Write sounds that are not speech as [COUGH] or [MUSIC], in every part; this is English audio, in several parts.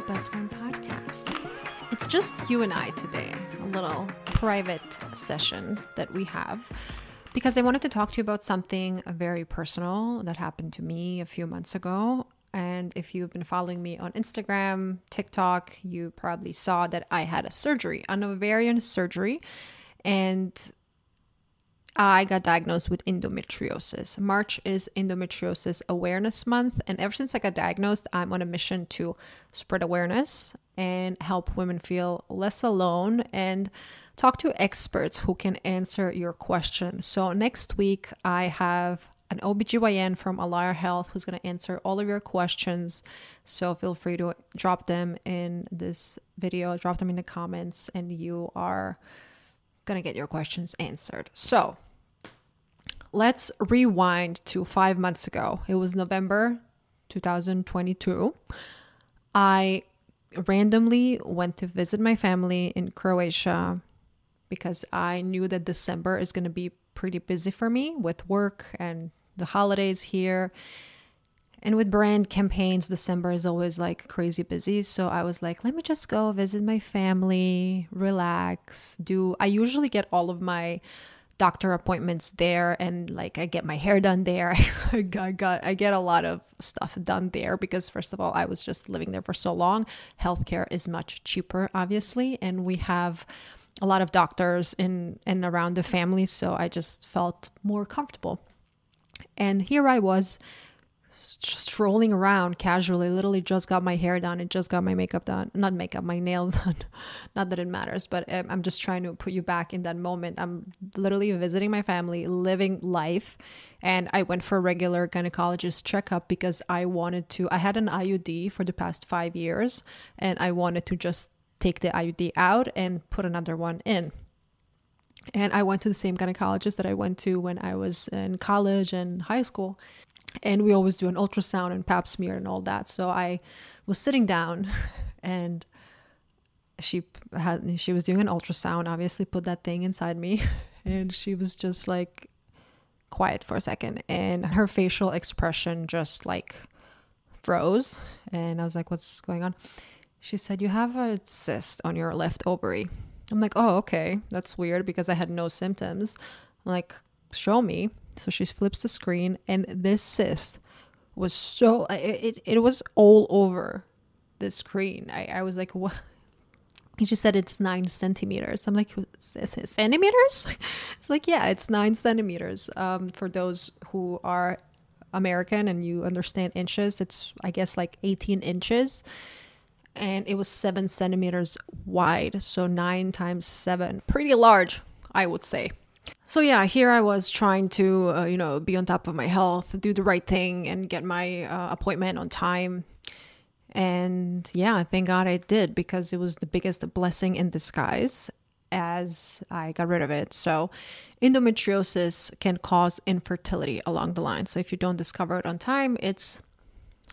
Best Friend podcast. It's just you and I today, a little private session that we have because I wanted to talk to you about something very personal that happened to me a few months ago. And if you've been following me on Instagram, TikTok, you probably saw that I had a surgery, an ovarian surgery. And I got diagnosed with endometriosis. March is endometriosis awareness month. And ever since I got diagnosed, I'm on a mission to spread awareness and help women feel less alone and talk to experts who can answer your questions. So, next week, I have an OBGYN from Allara Health who's going to answer all of your questions. So, feel free to drop them in this video, drop them in the comments, and you are going to get your questions answered. So, let's rewind to five months ago. It was November 2022. I randomly went to visit my family in Croatia because I knew that December is going to be pretty busy for me with work and the holidays here. And with brand campaigns, December is always like crazy busy. So I was like, let me just go visit my family, relax, do. I usually get all of my doctor appointments there and like I get my hair done there. [LAUGHS] I got I get a lot of stuff done there because first of all, I was just living there for so long. Healthcare is much cheaper obviously, and we have a lot of doctors in and around the family, so I just felt more comfortable. And here I was strolling around casually, literally just got my hair done and just got my makeup done. Not makeup, my nails [LAUGHS] done. Not that it matters, but um, I'm just trying to put you back in that moment. I'm literally visiting my family, living life. And I went for a regular gynecologist checkup because I wanted to. I had an IUD for the past five years and I wanted to just take the IUD out and put another one in. And I went to the same gynecologist that I went to when I was in college and high school and we always do an ultrasound and pap smear and all that. So i was sitting down [LAUGHS] and she had she was doing an ultrasound obviously put that thing inside me. [LAUGHS] And she was just like quiet for a second. And her facial expression just like froze. And i was like what's going on? She said you have a cyst on your left ovary. I'm like oh okay. That's weird because i had no symptoms. I'm like show me so she flips the screen, and this cyst was so it, it, it was all over the screen. I, I was like, what? [LAUGHS] He just said it's nine centimeters. I'm like, centimeters? [LAUGHS] It's like, yeah, it's nine centimeters. Um, for those who are American and you understand inches, it's I guess like 18 inches, and it was seven centimeters wide. So nine times seven, pretty large, I would say. So yeah, here I was trying to, uh, you know, be on top of my health, do the right thing, and get my uh, appointment on time. And yeah, thank God I did because it was the biggest blessing in disguise as I got rid of it. So, endometriosis can cause infertility along the line. So, if you don't discover it on time, it's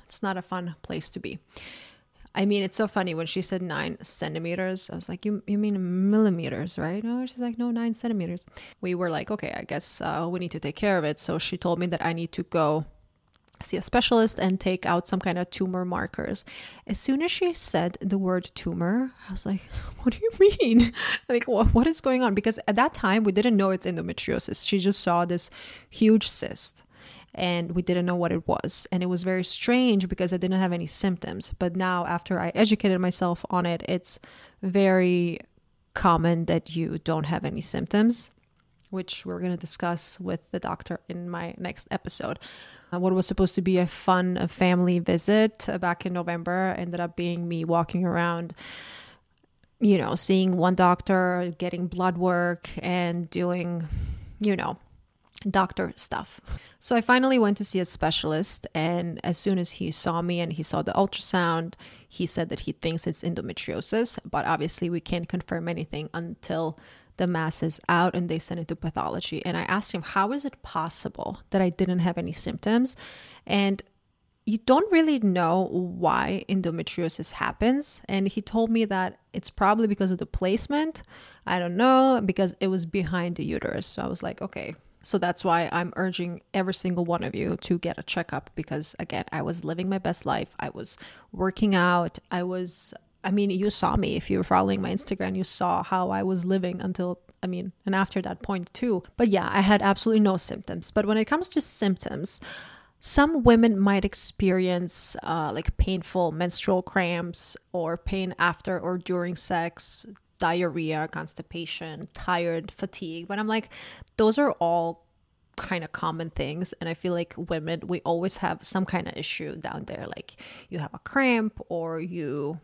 it's not a fun place to be. I mean, it's so funny when she said nine centimeters. I was like, you, you mean millimeters, right? No, she's like, no, nine centimeters. We were like, okay, I guess uh, we need to take care of it. So she told me that I need to go see a specialist and take out some kind of tumor markers. As soon as she said the word tumor, I was like, [LAUGHS] what do you mean? [LAUGHS] like, what, what is going on? Because at that time, we didn't know it's endometriosis. She just saw this huge cyst and we didn't know what it was. And it was very strange because I didn't have any symptoms. But now, after I educated myself on it, it's very common that you don't have any symptoms, which we're going to discuss with the doctor in my next episode. Uh, what was supposed to be a fun family visit uh, back in November ended up being me walking around you know, seeing one doctor, getting blood work, and doing, you know, doctor stuff. So I finally went to see a specialist, and as soon as he saw me and he saw the ultrasound, he said that he thinks it's endometriosis, but obviously we can't confirm anything until the mass is out and they send it to pathology. And I asked him, How is it possible that I didn't have any symptoms? And you don't really know why endometriosis happens. And he told me that it's probably because of the placement. I don't know, because it was behind the uterus. So I was like, okay, So that's why I'm urging every single one of you to get a checkup because, again, I was living my best life. I was working out. I was, I mean, you saw me. If you were following my Instagram, you saw how I was living until, I mean, and after that point too. But yeah, I had absolutely no symptoms. But when it comes to symptoms, some women might experience uh, like painful menstrual cramps or pain after or during sex, diarrhea, constipation, tired, fatigue. But I'm like, those are all kind of common things. And I feel like women, we always have some kind of issue down there. Like you have a cramp or you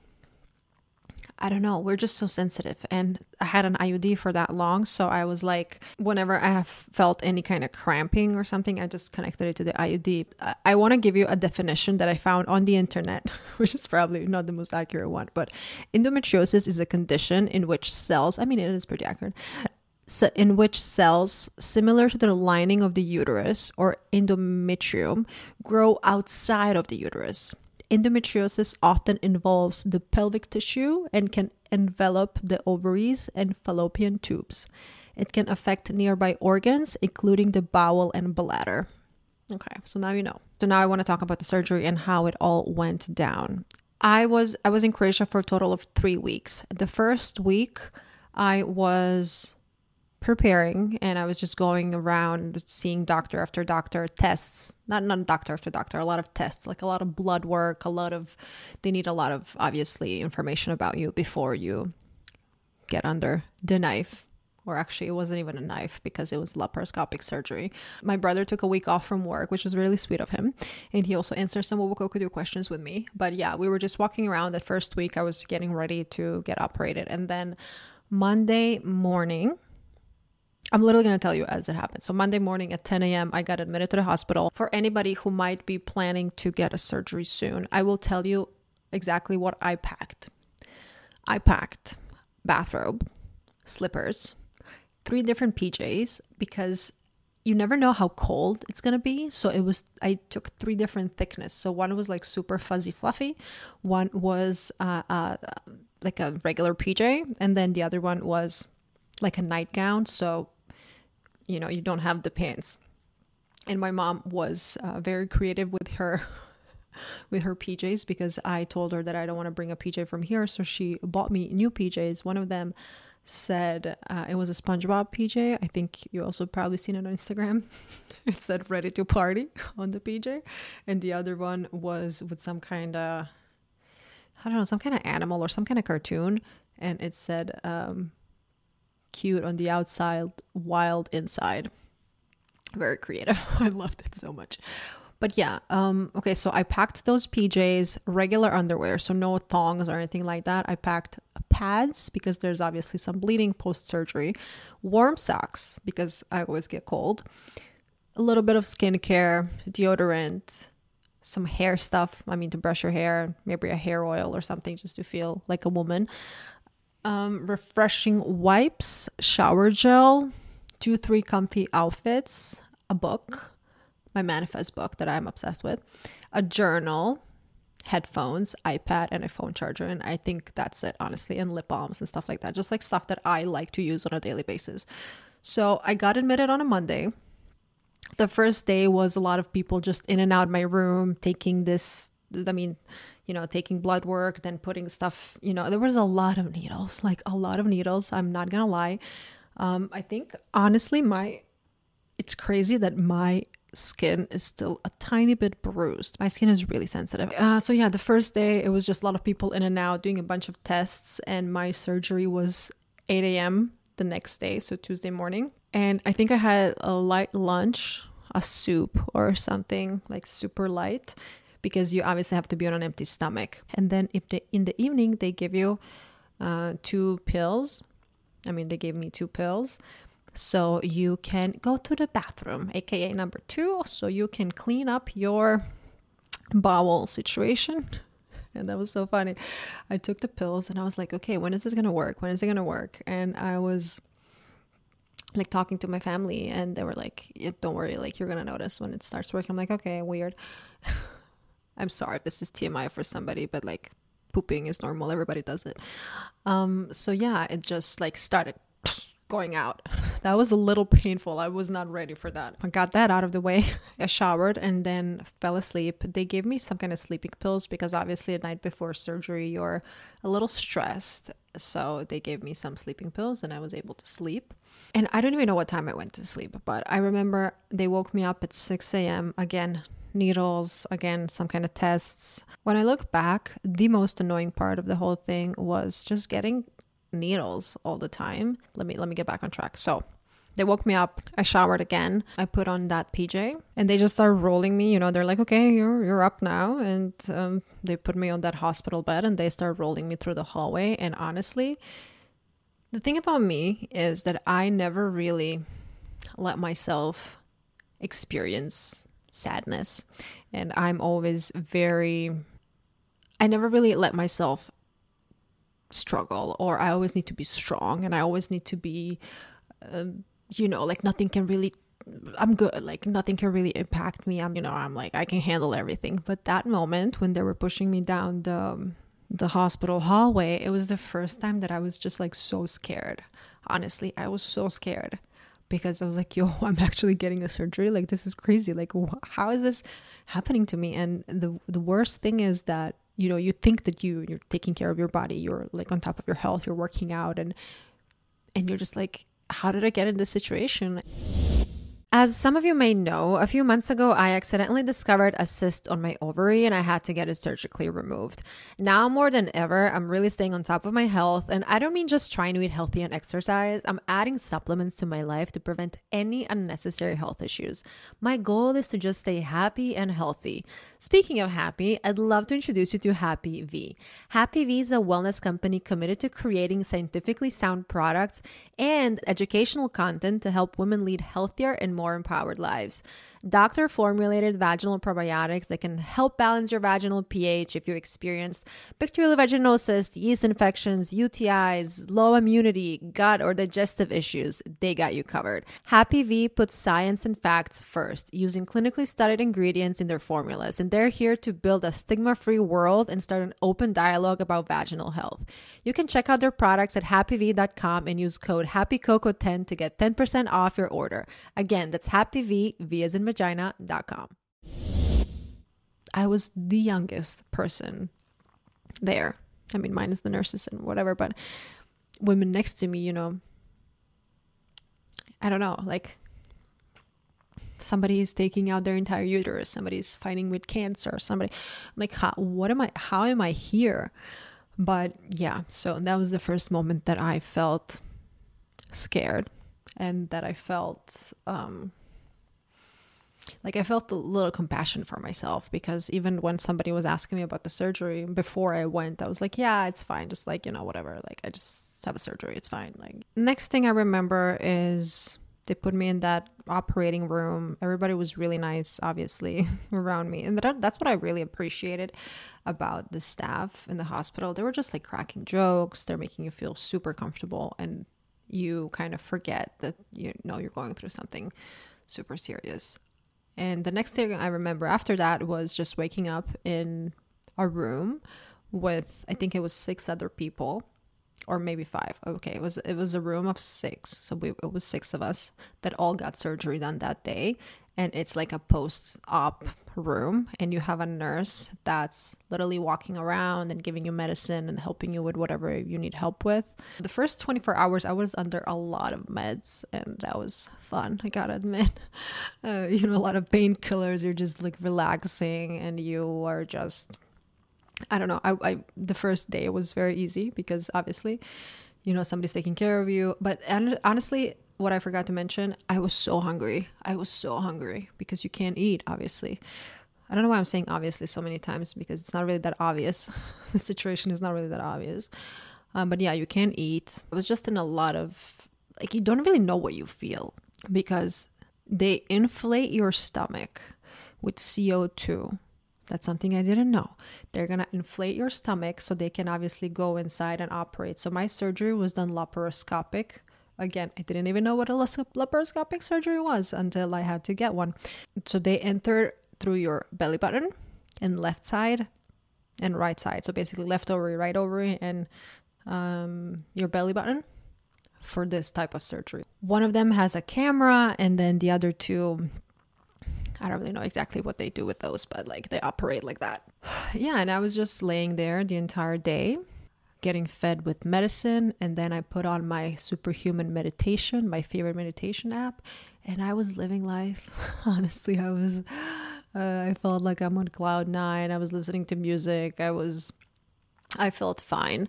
I don't know, we're just so sensitive. And I had an IUD for that long. So I was like, whenever I have felt any kind of cramping or something, I just connected it to the IUD. I, want to give you a definition that I found on the internet, [LAUGHS] which is probably not the most accurate one, but endometriosis is a condition in which cells, I mean, it is pretty accurate, so in which cells similar to the lining of the uterus or endometrium grow outside of the uterus. Endometriosis often involves the pelvic tissue and can envelop the ovaries and fallopian tubes. It can affect nearby organs, including the bowel and bladder. Okay, so now you know. So now I want to talk about the surgery and how it all went down. I was I was in Croatia for a total of 3 weeks. The first week I was preparing and I was just going around seeing doctor after doctor tests, not not doctor after doctor, a lot of tests, like a lot of blood work, a lot of they need a lot of obviously information about you before you get under the knife. Or actually, it wasn't even a knife because it was laparoscopic surgery. My brother took a week off from work, which was really sweet of him. And he also answered some Wobokokudu questions with me. But yeah, we were just walking around that first week. I was getting ready to get operated. And then Monday morning, I'm literally going to tell you as it happened. So, Monday morning at 10 a.m., I got admitted to the hospital. For anybody who might be planning to get a surgery soon, I will tell you exactly what I packed. I packed bathrobe, slippers, three different PJs because you never know how cold it's gonna be. So it was I took three different thickness. So one was like super fuzzy fluffy, one was uh, uh, like a regular PJ, and then the other one was like a nightgown. So you know you don't have the pants. And my mom was uh, very creative with her [LAUGHS] with her PJs because I told her that I don't want to bring a PJ from here. So she bought me new PJs one of them said uh, it was a SpongeBob PJ I think you also probably seen it on Instagram. [LAUGHS] It said ready to party [LAUGHS] on the PJ and the other one was with some kind of I don't know some kind of animal or some kind of cartoon. And it said um, cute on the outside, wild inside. Very creative. [LAUGHS] I loved it so much. But yeah, um, okay, so I packed those PJs, regular underwear, so no thongs or anything like that. I packed pads because there's obviously some bleeding post surgery, warm socks because I always get cold, a little bit of skincare, deodorant, some hair stuff. I mean, to brush your hair, maybe a hair oil or something just to feel like a woman um, refreshing wipes, shower gel, two, three comfy outfits, a book, my manifest book that I'm obsessed with, a journal, headphones, iPad, and a phone charger. And I think that's it, honestly, and lip balms and stuff like that. Just like stuff that I like to use on a daily basis. So I got admitted on a Monday. The first day was a lot of people just in and out of my room taking this. I mean, you know, taking blood work, then putting stuff, you know, there was a lot of needles, like a lot of needles. I'm not gonna lie. Um, I think honestly, my it's crazy that my skin is still a tiny bit bruised. My skin is really sensitive. Uh, so yeah, the first day it was just a lot of people in and out doing a bunch of tests, and my surgery was 8 a.m. the next day, so Tuesday morning. And I think I had a light lunch, a soup or something like super light because you obviously have to be on an empty stomach. And then if they, in the evening they give you uh, two pills, I mean they gave me two pills, so you can go to the bathroom, aka number two, so you can clean up your bowel situation. [LAUGHS] And that was so funny. I took the pills and I was like, okay, when is this gonna work? When is it gonna work? And I was like talking to my family and they were like don't worry like you're gonna notice when it starts working i'm like okay weird [LAUGHS] I'm sorry if this is TMI for somebody, but like pooping is normal. Everybody does it. Um, so yeah, it just like started [LAUGHS] going out. [LAUGHS] That was a little painful. I was not ready for that. I got that out of the way. [LAUGHS] I showered and then fell asleep. They gave me some kind of sleeping pills because obviously the night before surgery you're a little stressed. So they gave me some sleeping pills and I was able to sleep. And I don't even know what time I went to sleep, but I remember they woke me up at 6 a.m. again, needles, again, some kind of tests. When I look back, the most annoying part of the whole thing was just getting needles all the time. Let me let me get back on track. So, they woke me up. I showered again. I put on that PJ, and they just start rolling me. You know, they're like, "Okay, you're you're up now," and um, they put me on that hospital bed, and they start rolling me through the hallway. And honestly, the thing about me is that I never really let myself experience sadness, and I'm always very. I never really let myself struggle, or I always need to be strong, and I always need to be. Um, you know, like nothing can really I'm good. Like nothing can really impact me. I'm, you know, I'm like I can handle everything. But that moment when they were pushing me down the the hospital hallway, it was the first time that I was just like so scared. Honestly, I was so scared because I was like, [LAUGHS] "Yo, I'm actually getting a surgery. Like this is crazy. Like wh- how is this happening to me?" And the the worst thing is that you know you think that you you're taking care of your body, you're like on top of your health, you're working out, and and you're just like how did I get in this situation? As some of you may know, a few months ago, I accidentally discovered a cyst on my ovary and I had to get it surgically removed. Now, more than ever, I'm really staying on top of my health. And I don't mean just trying to eat healthy and exercise, I'm adding supplements to my life to prevent any unnecessary health issues. My goal is to just stay happy and healthy. Speaking of happy, I'd love to introduce you to Happy V. Happy V is a wellness company committed to creating scientifically sound products and educational content to help women lead healthier and more more empowered lives. Doctor formulated vaginal probiotics that can help balance your vaginal pH if you experienced bacterial vaginosis, yeast infections, UTIs, low immunity, gut or digestive issues. They got you covered. Happy V puts science and facts first, using clinically studied ingredients in their formulas, and they're here to build a stigma free world and start an open dialogue about vaginal health. You can check out their products at happyv.com and use code HAPPYCOCO10 to get 10% off your order. Again, that's happyv, V as in vagina.com. I was the youngest person there. I mean, minus the nurses and whatever, but women next to me, you know, I don't know, like somebody is taking out their entire uterus, somebody's fighting with cancer, somebody I'm like how what am I how am I here? But yeah, so that was the first moment that I felt scared and that I felt um like I felt a little compassion for myself because even when somebody was asking me about the surgery before I went, I was like, yeah, it's fine. Just like, you know, whatever. Like, I just have a surgery. It's fine. Like, next thing I remember is they put me in that operating room. Everybody was really nice, obviously, [LAUGHS] around me. And that, that's what I really appreciated about the staff in the hospital. They were just like cracking jokes, they're making you feel super comfortable. And you kind of forget that you know you're going through something super serious. And the next thing I remember after that was just waking up in a room with I think it was six other people or maybe five. Okay, it was it was a room of six. So we, it was six of us that all got surgery done that day and it's like a post-op room and you have a nurse that's literally walking around and giving you medicine and helping you with whatever you need help with. The first 24 hours I was under a lot of meds and that was fun, I got to admit. [LAUGHS] Uh, you know, a lot of painkillers, you're just like relaxing and you are just I don't know. I, I the first day was very easy because obviously, you know, somebody's taking care of you. But honestly, what I forgot to mention, I was so hungry. I was so hungry because you can't eat, obviously. I don't know why I'm saying obviously so many times because it's not really that obvious. [LAUGHS] the situation is not really that obvious. Um, but yeah, you can't eat. I was just in a lot of, like, you don't really know what you feel because they inflate your stomach with CO2. That's something I didn't know. They're going to inflate your stomach so they can obviously go inside and operate. So my surgery was done laparoscopic Again, I didn't even know what a laparoscopic surgery was until I had to get one. So they enter through your belly button and left side and right side. So basically left ovary, right ovary, and um, your belly button for this type of surgery. One of them has a camera, and then the other two, I don't really know exactly what they do with those, but like they operate like that. [SIGHS] Yeah, and I was just laying there the entire day getting fed with medicine and then I put on my superhuman meditation, my favorite meditation app, and I was living life. [LAUGHS] Honestly, I was uh, I felt like I'm on cloud 9. I was listening to music. I was I felt fine.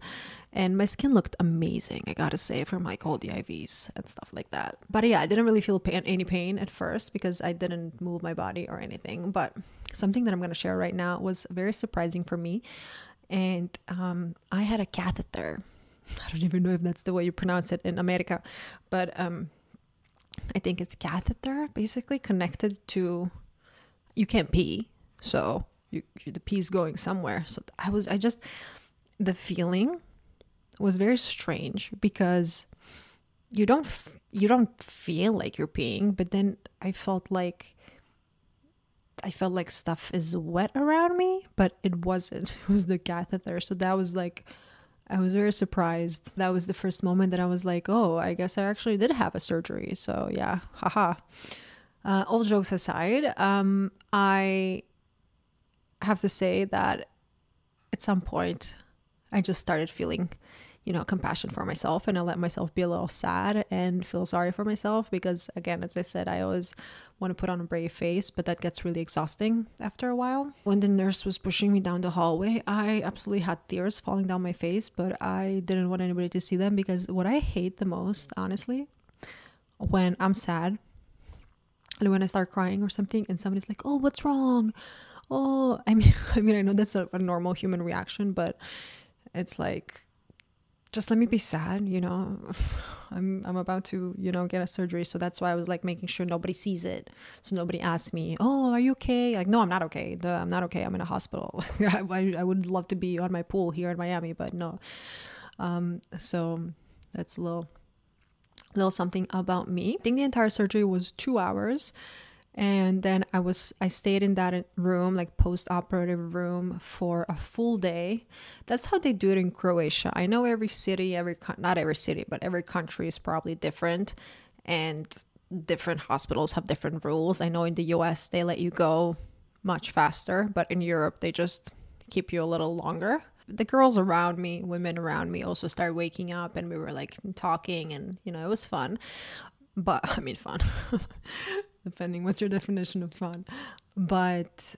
And my skin looked amazing, I gotta say, from like all the IVs and stuff like that. But yeah, I didn't really feel pain, any pain at first because I didn't move my body or anything. But something that I'm gonna share right now was very surprising for me. And um, I had a catheter. [LAUGHS] I don't even know if that's the way you pronounce it in America, but um, I think it's catheter, basically connected to. You can't pee, so you, the pee is going somewhere. So I was, I just, the feeling was very strange because you don't you don't feel like you're peeing but then i felt like i felt like stuff is wet around me but it wasn't. [LAUGHS] It was the catheter. So that was like i was very surprised. That was the first moment that i was like oh i guess i actually did have a surgery. So yeah haha. Uh, all jokes aside um, i have to say that at some point i just started feeling you know, compassion for myself and I let myself be a little sad and feel sorry for myself because, again, as I said, I always want to put on a brave face, but that gets really exhausting after a while. When the nurse was pushing me down the hallway, I absolutely had tears falling down my face, but I didn't want anybody to see them because what I hate the most, honestly, when I'm sad and when I start crying or something and somebody's like, "Oh, what's wrong?" Oh, I mean, [LAUGHS] I mean, I know that's a, a normal human reaction, but it's like just let me be sad you know? [LAUGHS] I'm i'm about to you know get a surgery. So that's why i was like making sure nobody sees it. So nobody asks me oh are you okay? Like no i'm not okay. I'm not okay. I'm in a hospital. [LAUGHS] I, I would love to be on my pool here in miami but no. Um so that's a little little something about me. I think the entire surgery was two hours and then i was i stayed in that room like post-operative room for a full day. That's how they do it in croatia. I know every city every not every city but every country is probably different and different hospitals have different rules. I know in the us they let you go much faster but in europe they just keep you a little longer. The girls around me women around me also started waking up and we were like talking and you know it was fun. But [LAUGHS] i mean fun [LAUGHS] depending what's your definition of fun. But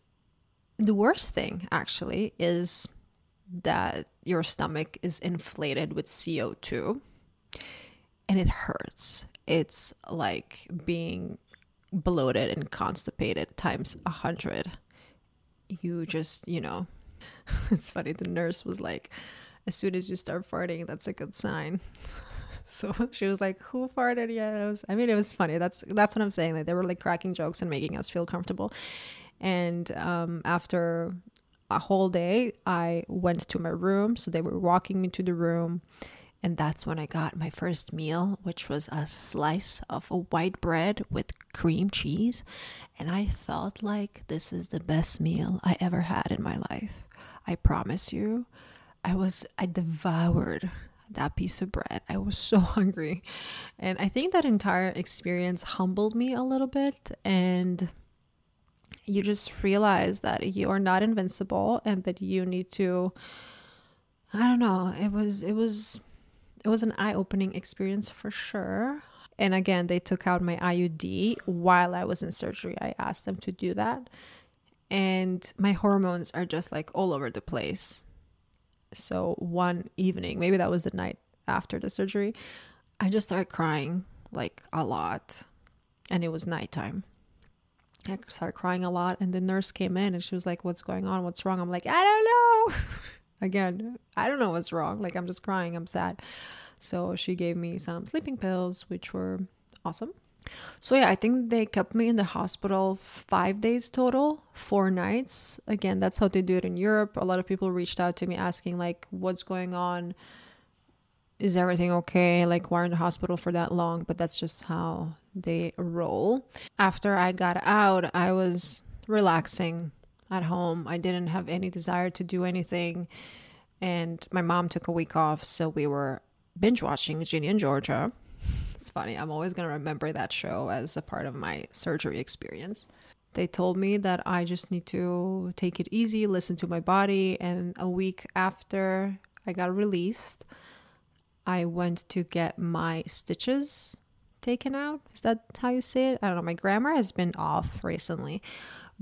the worst thing actually is that your stomach is inflated with CO2 and it hurts. It's like being bloated and constipated times a hundred. You just, you know, [LAUGHS] it's funny. The nurse was like, as soon as you start farting, that's a good sign. [LAUGHS] So [LAUGHS] she was like, "Who farted?" Yeah, I mean, it was funny. That's that's what I'm saying. Like they were like cracking jokes and making us feel comfortable. And um, after a whole day, I went to my room. So they were walking me to the room. And that's when I got my first meal, which was a slice of a white bread with cream cheese. And I felt like this is the best meal I ever had in my life. I promise you. I was, I devoured that piece of bread. I was [LAUGHS] so hungry. And I think that entire experience humbled me a little bit. And you just realize that you are not invincible and that you need to I don't know. It was it was it was an eye-opening experience for sure. And again, they took out my IUD while I was in surgery. I asked them to do that. And my hormones are just like all over the place. So one evening, maybe that was the night after the surgery, I just started crying like a lot. And it was nighttime. I started crying a lot. And the nurse came in and she was like, What's going on? What's wrong? I'm like, I don't know. [LAUGHS] Again, I don't know what's wrong. Like, I'm just crying. I'm sad. So she gave me some sleeping pills, which were awesome. So yeah, I think they kept me in the hospital five days total, four nights. Again, that's how they do it in Europe. A lot of people reached out to me asking like, "What's going on? Is everything okay? Like, why are in the hospital for that long?" But that's just how they roll. After I got out, I was relaxing at home. I didn't have any desire to do anything, and my mom took a week off, so we were binge watching Ginny and Georgia it's funny. I'm always going to remember that show as a part of my surgery experience. They told me that I just need to take it easy, listen to my body. And a week after I got released, I went to get my stitches taken out. Is that how you say it? I don't know. My grammar has been off recently.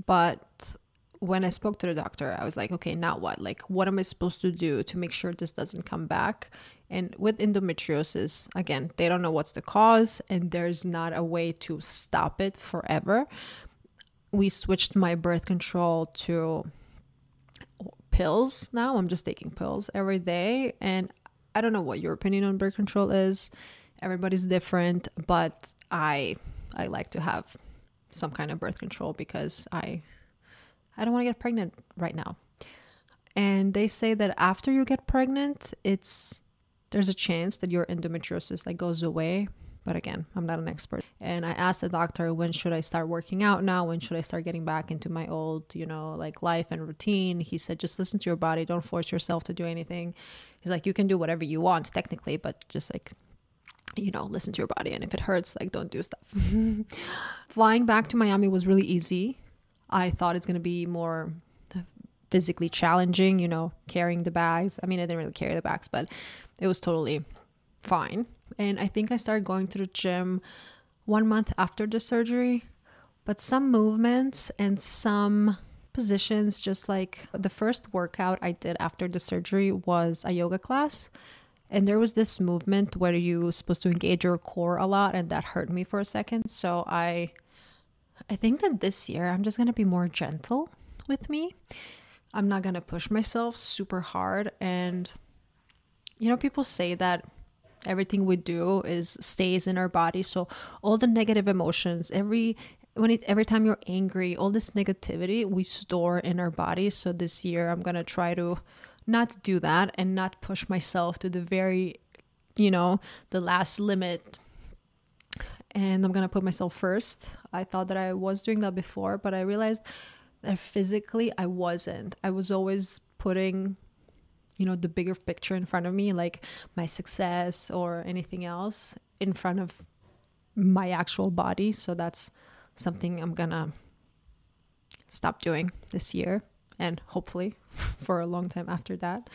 But when I spoke to the doctor, I was like, okay, now what? Like, what am I supposed to do to make sure this doesn't come back? And with endometriosis, again, they don't know what's the cause, and there's not a way to stop it forever. We switched my birth control to pills now. I'm just taking pills every day. And I don't know what your opinion on birth control is. Everybody's different, but I I like to have some kind of birth control because I I don't want to get pregnant right now. And they say that after you get pregnant, it's there's a chance that your endometriosis like goes away. But again, I'm not an expert. And I asked the doctor, when should I start working out now? When should I start getting back into my old, you know, like life and routine? He said, just listen to your body. Don't force yourself to do anything. He's like, you can do whatever you want technically, but just like you know, listen to your body. And if it hurts, like, don't do stuff. [LAUGHS] Flying back to Miami was really easy. I thought it's going to be more physically challenging, you know, carrying the bags. I mean, I didn't really carry the bags, but it was totally fine. And I think I started going to the gym one month after the surgery. But some movements and some positions, just like the first workout I did after the surgery was a yoga class. And there was this movement where you were supposed to engage your core a lot, and that hurt me for a second. So I I think that this year I'm just gonna be more gentle with me. I'm not gonna push myself super hard. And you know, people say that everything we do is stays in our body. So all the negative emotions, every when it every time you're angry, all this negativity we store in our body. So this year I'm gonna try to not do that and not push myself to the very, you know, the last limit. And I'm gonna put myself first. I thought that I was doing that before, but I realized that physically I wasn't. I was always putting, you know, the bigger picture in front of me, like my success or anything else in front of my actual body. So that's something I'm gonna stop doing this year and hopefully [LAUGHS] for a long time after that.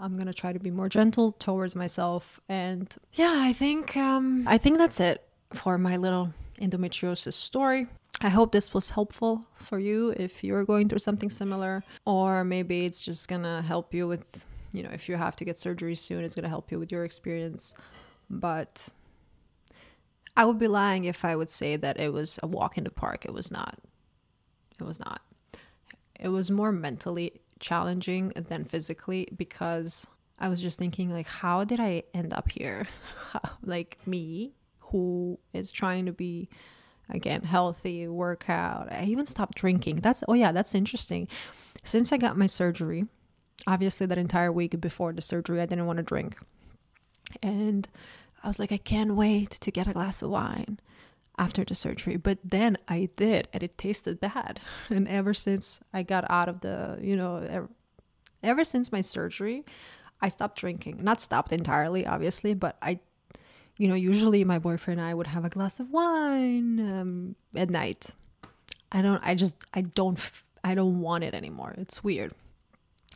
I'm gonna try to be more gentle towards myself, and yeah, I think um, I think that's it for my little endometriosis story. I hope this was helpful for you if you're going through something similar, or maybe it's just gonna help you with, you know, if you have to get surgery soon, it's gonna help you with your experience. But I would be lying if I would say that it was a walk in the park. It was not. It was not. It was more mentally challenging than physically because I was just thinking like how did I end up here? [LAUGHS] like me who is trying to be again healthy, work out. I even stopped drinking. That's oh yeah, that's interesting. Since I got my surgery, obviously that entire week before the surgery I didn't want to drink. And I was like I can't wait to get a glass of wine after the surgery. But then I did, and it tasted bad. [LAUGHS] And ever since I got out of the, you know, ever, ever since my surgery, I stopped drinking. Not stopped entirely, obviously, but I, you know, usually my boyfriend and I would have a glass of wine um, at night. I don't, I just, I don't, I don't want it anymore. It's weird.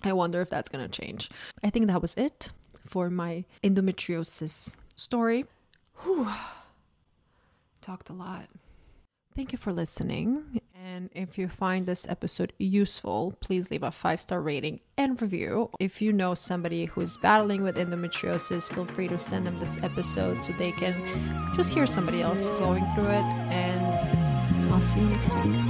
I wonder if that's gonna change. I think that was it for my endometriosis story. Whew talked a lot. Thank you for listening. And if you find this episode useful, please leave a five star rating and review. If you know somebody who is battling with endometriosis, feel free to send them this episode so they can just hear somebody else going through it. And I'll see you next week.